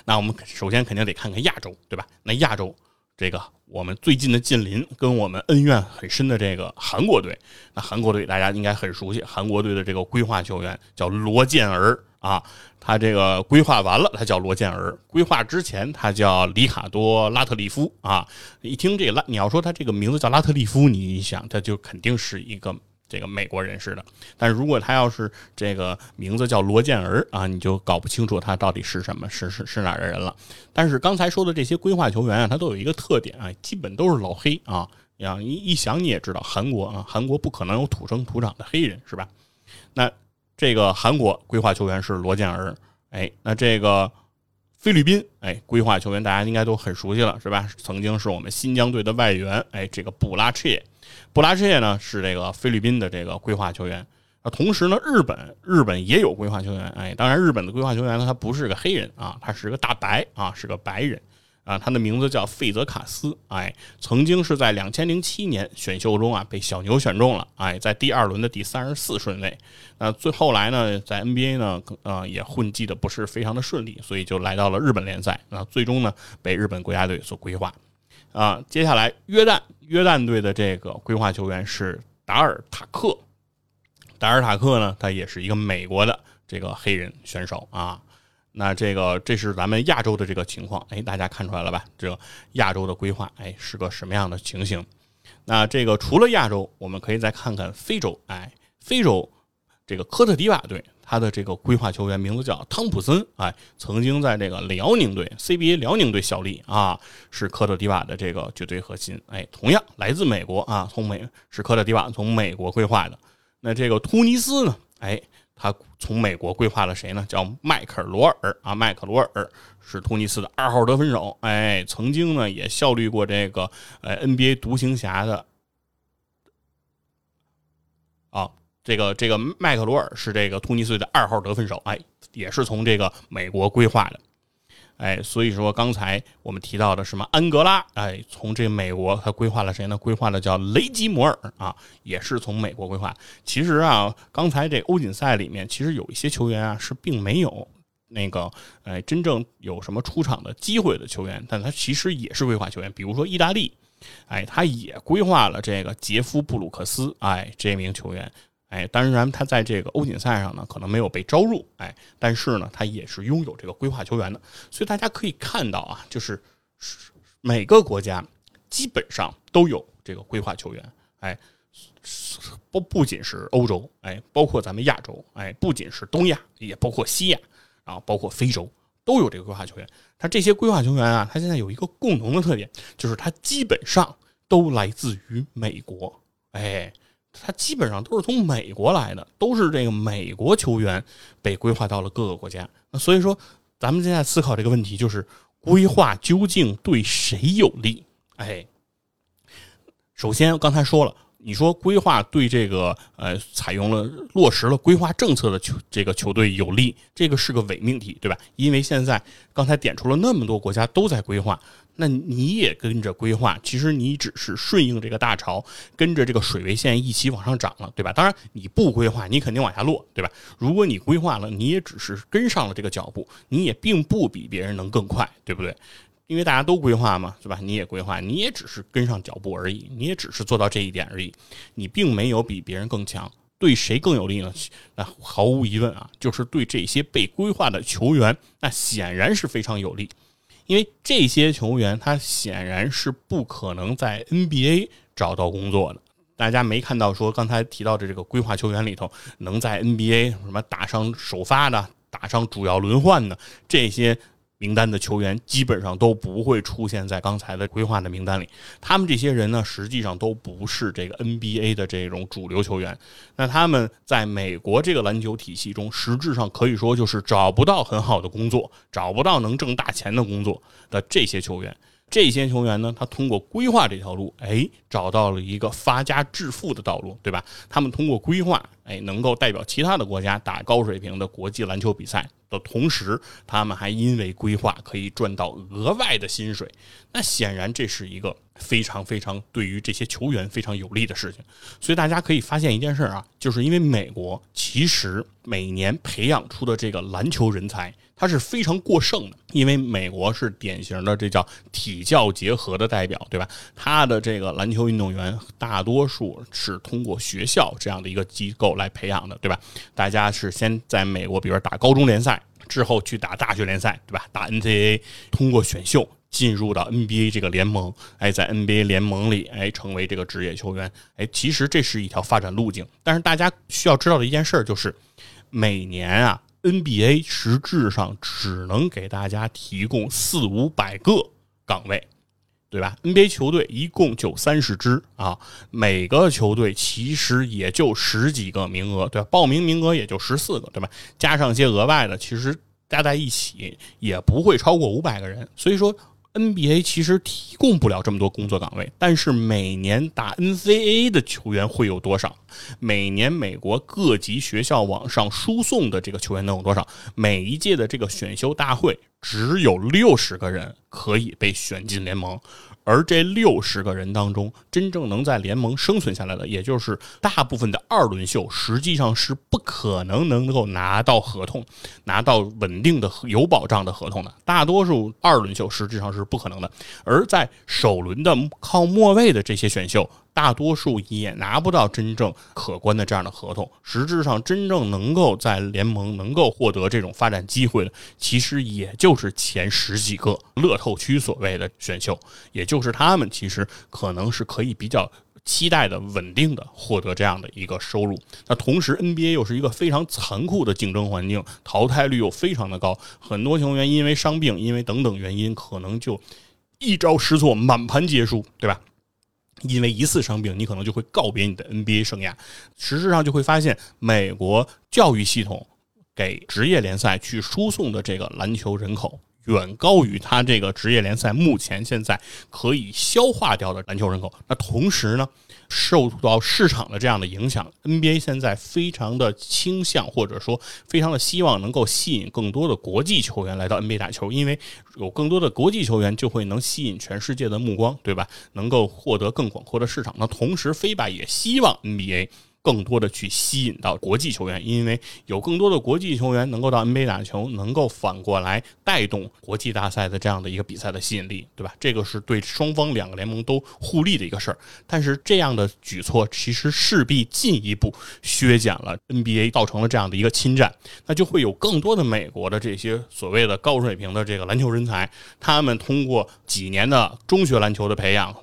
那我们首先肯定得看看亚洲，对吧？那亚洲。这个我们最近的近邻，跟我们恩怨很深的这个韩国队，那韩国队大家应该很熟悉，韩国队的这个规划球员叫罗建儿啊，他这个规划完了，他叫罗建儿；规划之前，他叫里卡多拉特利夫啊。一听这拉，你要说他这个名字叫拉特利夫，你一想，他就肯定是一个这个美国人士的。但如果他要是这个名字叫罗建儿啊，你就搞不清楚他到底是什么，是是是哪儿的人了。但是刚才说的这些规划球员啊，他都有一个特点啊，基本都是老黑啊。呀，一一想你也知道，韩国啊，韩国不可能有土生土长的黑人，是吧？那这个韩国规划球员是罗建儿，哎，那这个。菲律宾，哎，规划球员大家应该都很熟悉了，是吧？曾经是我们新疆队的外援，哎，这个布拉切，布拉切呢是这个菲律宾的这个规划球员。啊，同时呢，日本日本也有规划球员，哎，当然日本的规划球员呢，他不是个黑人啊，他是个大白啊，是个白人。啊，他的名字叫费泽卡斯，哎，曾经是在两千零七年选秀中啊被小牛选中了，哎，在第二轮的第三十四顺位。那最后来呢，在 NBA 呢，呃，也混迹的不是非常的顺利，所以就来到了日本联赛。那最终呢，被日本国家队所规划。啊，接下来约旦，约旦队的这个规划球员是达尔塔克，达尔塔克呢，他也是一个美国的这个黑人选手啊。那这个这是咱们亚洲的这个情况，哎，大家看出来了吧？这亚洲的规划，哎，是个什么样的情形？那这个除了亚洲，我们可以再看看非洲，哎，非洲这个科特迪瓦队，他的这个规划球员名字叫汤普森，哎，曾经在这个辽宁队 CBA 辽宁队效力啊，是科特迪瓦的这个绝对核心，哎，同样来自美国啊，从美是科特迪瓦从美国规划的。那这个突尼斯呢？哎。他从美国规划了谁呢？叫迈克尔罗尔啊，迈克罗尔是突尼斯的二号得分手，哎，曾经呢也效力过这个呃 NBA 独行侠的啊，这个这个麦克罗尔是这个突尼斯的二号得分手，哎，也是从这个美国规划的。哎，所以说刚才我们提到的什么安哥拉，哎，从这美国他规划了谁呢？规划的叫雷吉摩尔啊，也是从美国规划。其实啊，刚才这欧锦赛里面，其实有一些球员啊是并没有那个，哎，真正有什么出场的机会的球员，但他其实也是规划球员。比如说意大利，哎，他也规划了这个杰夫布鲁克斯，哎，这名球员。哎，当然，他在这个欧锦赛上呢，可能没有被招入，哎，但是呢，他也是拥有这个规划球员的，所以大家可以看到啊，就是每个国家基本上都有这个规划球员，哎，不不仅是欧洲，哎，包括咱们亚洲，哎，不仅是东亚，也包括西亚，然后包括非洲都有这个规划球员。他这些规划球员啊，他现在有一个共同的特点，就是他基本上都来自于美国，哎。他基本上都是从美国来的，都是这个美国球员被规划到了各个国家。那所以说，咱们现在思考这个问题，就是规划究竟对谁有利？哎，首先刚才说了。你说规划对这个呃采用了落实了规划政策的球这个球队有利，这个是个伪命题，对吧？因为现在刚才点出了那么多国家都在规划，那你也跟着规划，其实你只是顺应这个大潮，跟着这个水位线一起往上涨了，对吧？当然你不规划，你肯定往下落，对吧？如果你规划了，你也只是跟上了这个脚步，你也并不比别人能更快，对不对？因为大家都规划嘛，是吧？你也规划，你也只是跟上脚步而已，你也只是做到这一点而已，你并没有比别人更强。对谁更有利呢？那毫无疑问啊，就是对这些被规划的球员，那显然是非常有利。因为这些球员他显然是不可能在 NBA 找到工作的。大家没看到说刚才提到的这个规划球员里头，能在 NBA 什么打上首发的、打上主要轮换的这些。名单的球员基本上都不会出现在刚才的规划的名单里。他们这些人呢，实际上都不是这个 NBA 的这种主流球员。那他们在美国这个篮球体系中，实质上可以说就是找不到很好的工作，找不到能挣大钱的工作的这些球员。这些球员呢，他通过规划这条路，哎，找到了一个发家致富的道路，对吧？他们通过规划，哎，能够代表其他的国家打高水平的国际篮球比赛的同时，他们还因为规划可以赚到额外的薪水。那显然这是一个非常非常对于这些球员非常有利的事情。所以大家可以发现一件事啊，就是因为美国其实每年培养出的这个篮球人才。它是非常过剩的，因为美国是典型的这叫体教结合的代表，对吧？他的这个篮球运动员大多数是通过学校这样的一个机构来培养的，对吧？大家是先在美国，比如说打高中联赛，之后去打大学联赛，对吧？打 NCAA，通过选秀进入到 NBA 这个联盟，哎，在 NBA 联盟里，哎，成为这个职业球员，哎，其实这是一条发展路径。但是大家需要知道的一件事儿就是，每年啊，NBA 实质上只能给大家提供四五百个岗位，对吧？NBA 球队一共就三十支啊，每个球队其实也就十几个名额，对吧？报名名额也就十四个，对吧？加上些额外的，其实加在一起也不会超过五百个人，所以说。NBA 其实提供不了这么多工作岗位，但是每年打 NCAA 的球员会有多少？每年美国各级学校往上输送的这个球员能有多少？每一届的这个选秀大会只有六十个人可以被选进联盟。而这六十个人当中，真正能在联盟生存下来的，也就是大部分的二轮秀，实际上是不可能能够拿到合同、拿到稳定的有保障的合同的。大多数二轮秀实际上是不可能的。而在首轮的靠末位的这些选秀。大多数也拿不到真正可观的这样的合同。实质上，真正能够在联盟能够获得这种发展机会的，其实也就是前十几个乐透区所谓的选秀，也就是他们其实可能是可以比较期待的、稳定的获得这样的一个收入。那同时，NBA 又是一个非常残酷的竞争环境，淘汰率又非常的高，很多球员因为伤病、因为等等原因，可能就一招失错，满盘皆输，对吧？因为一次伤病，你可能就会告别你的 NBA 生涯。实质上就会发现，美国教育系统给职业联赛去输送的这个篮球人口，远高于他这个职业联赛目前现在可以消化掉的篮球人口。那同时呢？受到市场的这样的影响，NBA 现在非常的倾向，或者说非常的希望能够吸引更多的国际球员来到 NBA 打球，因为有更多的国际球员就会能吸引全世界的目光，对吧？能够获得更广阔的市场。那同时，，FIBA 也希望 NBA。更多的去吸引到国际球员，因为有更多的国际球员能够到 NBA 打球，能够反过来带动国际大赛的这样的一个比赛的吸引力，对吧？这个是对双方两个联盟都互利的一个事儿。但是这样的举措其实势必进一步削减了 NBA，造成了这样的一个侵占，那就会有更多的美国的这些所谓的高水平的这个篮球人才，他们通过几年的中学篮球的培养。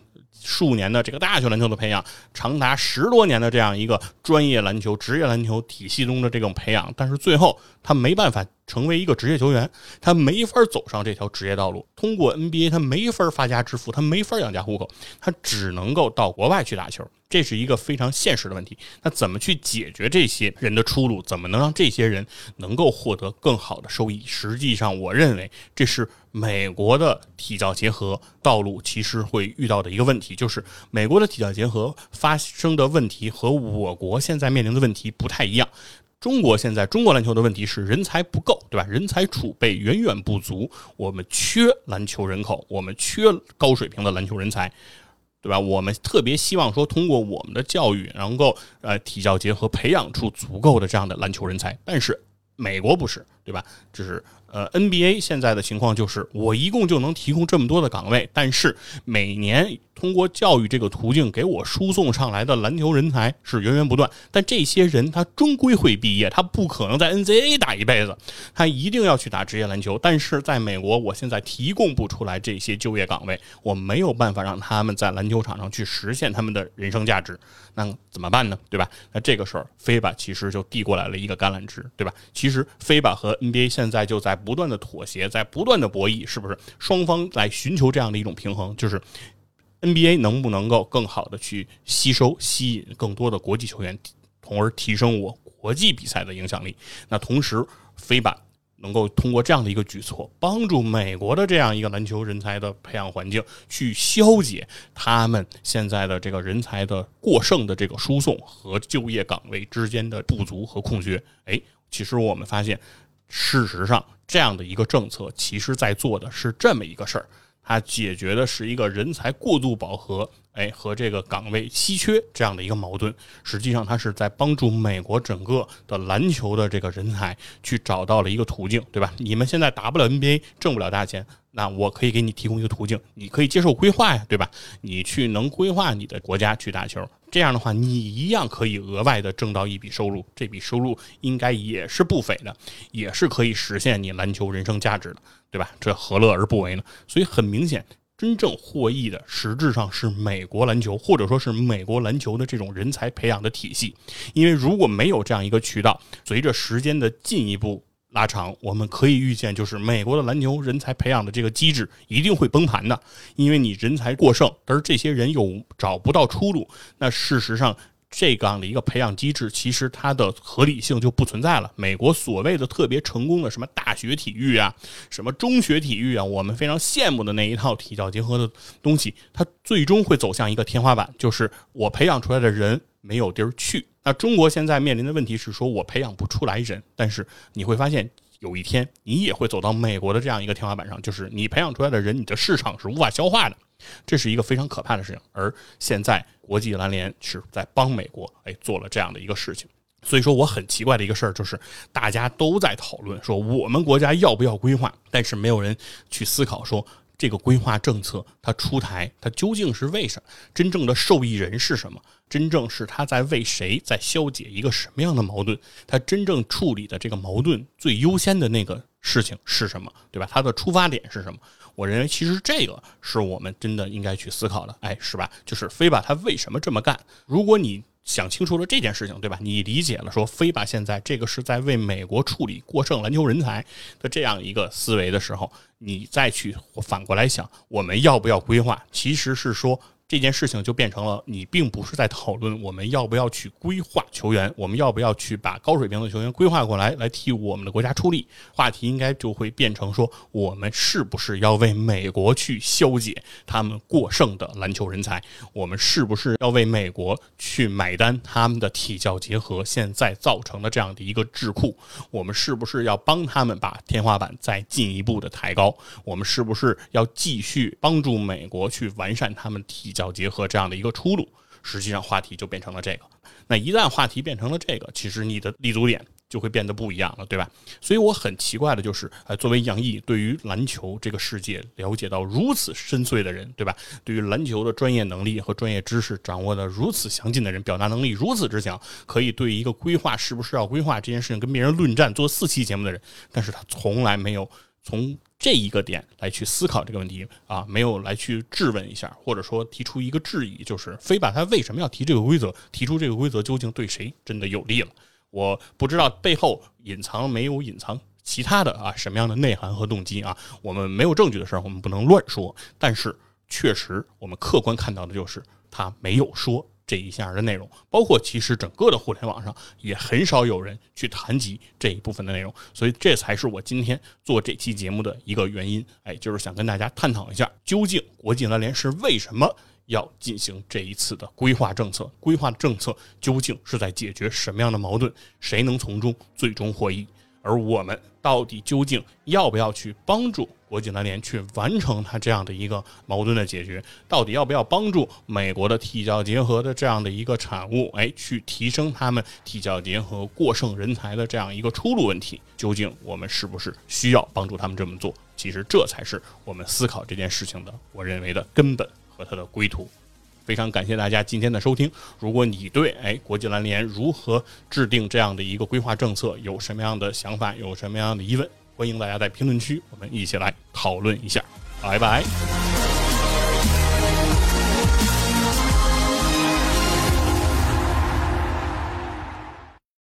数年的这个大学篮球的培养，长达十多年的这样一个专业篮球、职业篮球体系中的这种培养，但是最后他没办法成为一个职业球员，他没法走上这条职业道路。通过 NBA，他没法发家致富，他没法养家糊口，他只能够到国外去打球。这是一个非常现实的问题。那怎么去解决这些人的出路？怎么能让这些人能够获得更好的收益？实际上，我认为这是美国的体教结合道路其实会遇到的一个问题，就是美国的体教结合发生的问题和我国现在面临的问题不太一样。中国现在中国篮球的问题是人才不够，对吧？人才储备远远不足，我们缺篮球人口，我们缺高水平的篮球人才。对吧？我们特别希望说，通过我们的教育，能够呃体教结合，培养出足够的这样的篮球人才。但是美国不是，对吧？这是。呃，NBA 现在的情况就是，我一共就能提供这么多的岗位，但是每年通过教育这个途径给我输送上来的篮球人才是源源不断。但这些人他终归会毕业，他不可能在 NCAA 打一辈子，他一定要去打职业篮球。但是在美国，我现在提供不出来这些就业岗位，我没有办法让他们在篮球场上去实现他们的人生价值，那怎么办呢？对吧？那这个时候，飞吧其实就递过来了一个橄榄枝，对吧？其实飞吧和 NBA 现在就在。不断的妥协，在不断的博弈，是不是双方来寻求这样的一种平衡？就是 NBA 能不能够更好的去吸收、吸引更多的国际球员，从而提升我国际比赛的影响力？那同时，飞板能够通过这样的一个举措，帮助美国的这样一个篮球人才的培养环境，去消解他们现在的这个人才的过剩的这个输送和就业岗位之间的不足和空缺。哎，其实我们发现，事实上。这样的一个政策，其实在做的是这么一个事儿，它解决的是一个人才过度饱和，哎，和这个岗位稀缺这样的一个矛盾，实际上它是在帮助美国整个的篮球的这个人才去找到了一个途径，对吧？你们现在打不了 NBA，挣不了大钱，那我可以给你提供一个途径，你可以接受规划呀，对吧？你去能规划你的国家去打球，这样的话，你一样可以额外的挣到一笔收入，这笔收入应该也是不菲的，也是可以实现你篮球人生价值的，对吧？这何乐而不为呢？所以很明显。真正获益的实质上是美国篮球，或者说是美国篮球的这种人才培养的体系。因为如果没有这样一个渠道，随着时间的进一步拉长，我们可以预见，就是美国的篮球人才培养的这个机制一定会崩盘的。因为你人才过剩，而这些人又找不到出路，那事实上。这样的一个培养机制，其实它的合理性就不存在了。美国所谓的特别成功的什么大学体育啊，什么中学体育啊，我们非常羡慕的那一套体教结合的东西，它最终会走向一个天花板，就是我培养出来的人没有地儿去。那中国现在面临的问题是说，我培养不出来人，但是你会发现。有一天，你也会走到美国的这样一个天花板上，就是你培养出来的人，你的市场是无法消化的，这是一个非常可怕的事情。而现在，国际篮联是在帮美国，哎，做了这样的一个事情。所以说，我很奇怪的一个事儿就是，大家都在讨论说我们国家要不要规划，但是没有人去思考说。这个规划政策它出台，它究竟是为什么？真正的受益人是什么？真正是他在为谁在消解一个什么样的矛盾？他真正处理的这个矛盾最优先的那个事情是什么？对吧？他的出发点是什么？我认为其实这个是我们真的应该去思考的，哎，是吧？就是非把，他为什么这么干？如果你。想清楚了这件事情，对吧？你理解了说，飞吧现在这个是在为美国处理过剩篮球人才的这样一个思维的时候，你再去反过来想，我们要不要规划？其实是说。这件事情就变成了，你并不是在讨论我们要不要去规划球员，我们要不要去把高水平的球员规划过来，来替我们的国家出力。话题应该就会变成说，我们是不是要为美国去消解他们过剩的篮球人才？我们是不是要为美国去买单他们的体教结合现在造成的这样的一个智库？我们是不是要帮他们把天花板再进一步的抬高？我们是不是要继续帮助美国去完善他们体？较结合这样的一个出路，实际上话题就变成了这个。那一旦话题变成了这个，其实你的立足点就会变得不一样了，对吧？所以我很奇怪的就是，呃，作为杨毅，对于篮球这个世界了解到如此深邃的人，对吧？对于篮球的专业能力和专业知识掌握的如此详尽的人，表达能力如此之强，可以对一个规划是不是要规划这件事情跟别人论战做四期节目的人，但是他从来没有从。这一个点来去思考这个问题啊，没有来去质问一下，或者说提出一个质疑，就是非把他为什么要提这个规则，提出这个规则究竟对谁真的有利了？我不知道背后隐藏没有隐藏其他的啊什么样的内涵和动机啊？我们没有证据的事儿，我们不能乱说。但是确实，我们客观看到的就是他没有说。这一下的内容，包括其实整个的互联网上也很少有人去谈及这一部分的内容，所以这才是我今天做这期节目的一个原因。哎，就是想跟大家探讨一下，究竟国际篮联是为什么要进行这一次的规划政策？规划政策究竟是在解决什么样的矛盾？谁能从中最终获益？而我们到底究竟要不要去帮助国际篮联去完成它这样的一个矛盾的解决？到底要不要帮助美国的体教结合的这样的一个产物，哎，去提升他们体教结合过剩人才的这样一个出路问题？究竟我们是不是需要帮助他们这么做？其实这才是我们思考这件事情的，我认为的根本和它的归途。非常感谢大家今天的收听。如果你对哎国际篮联如何制定这样的一个规划政策有什么样的想法，有什么样的疑问，欢迎大家在评论区我们一起来讨论一下。拜拜。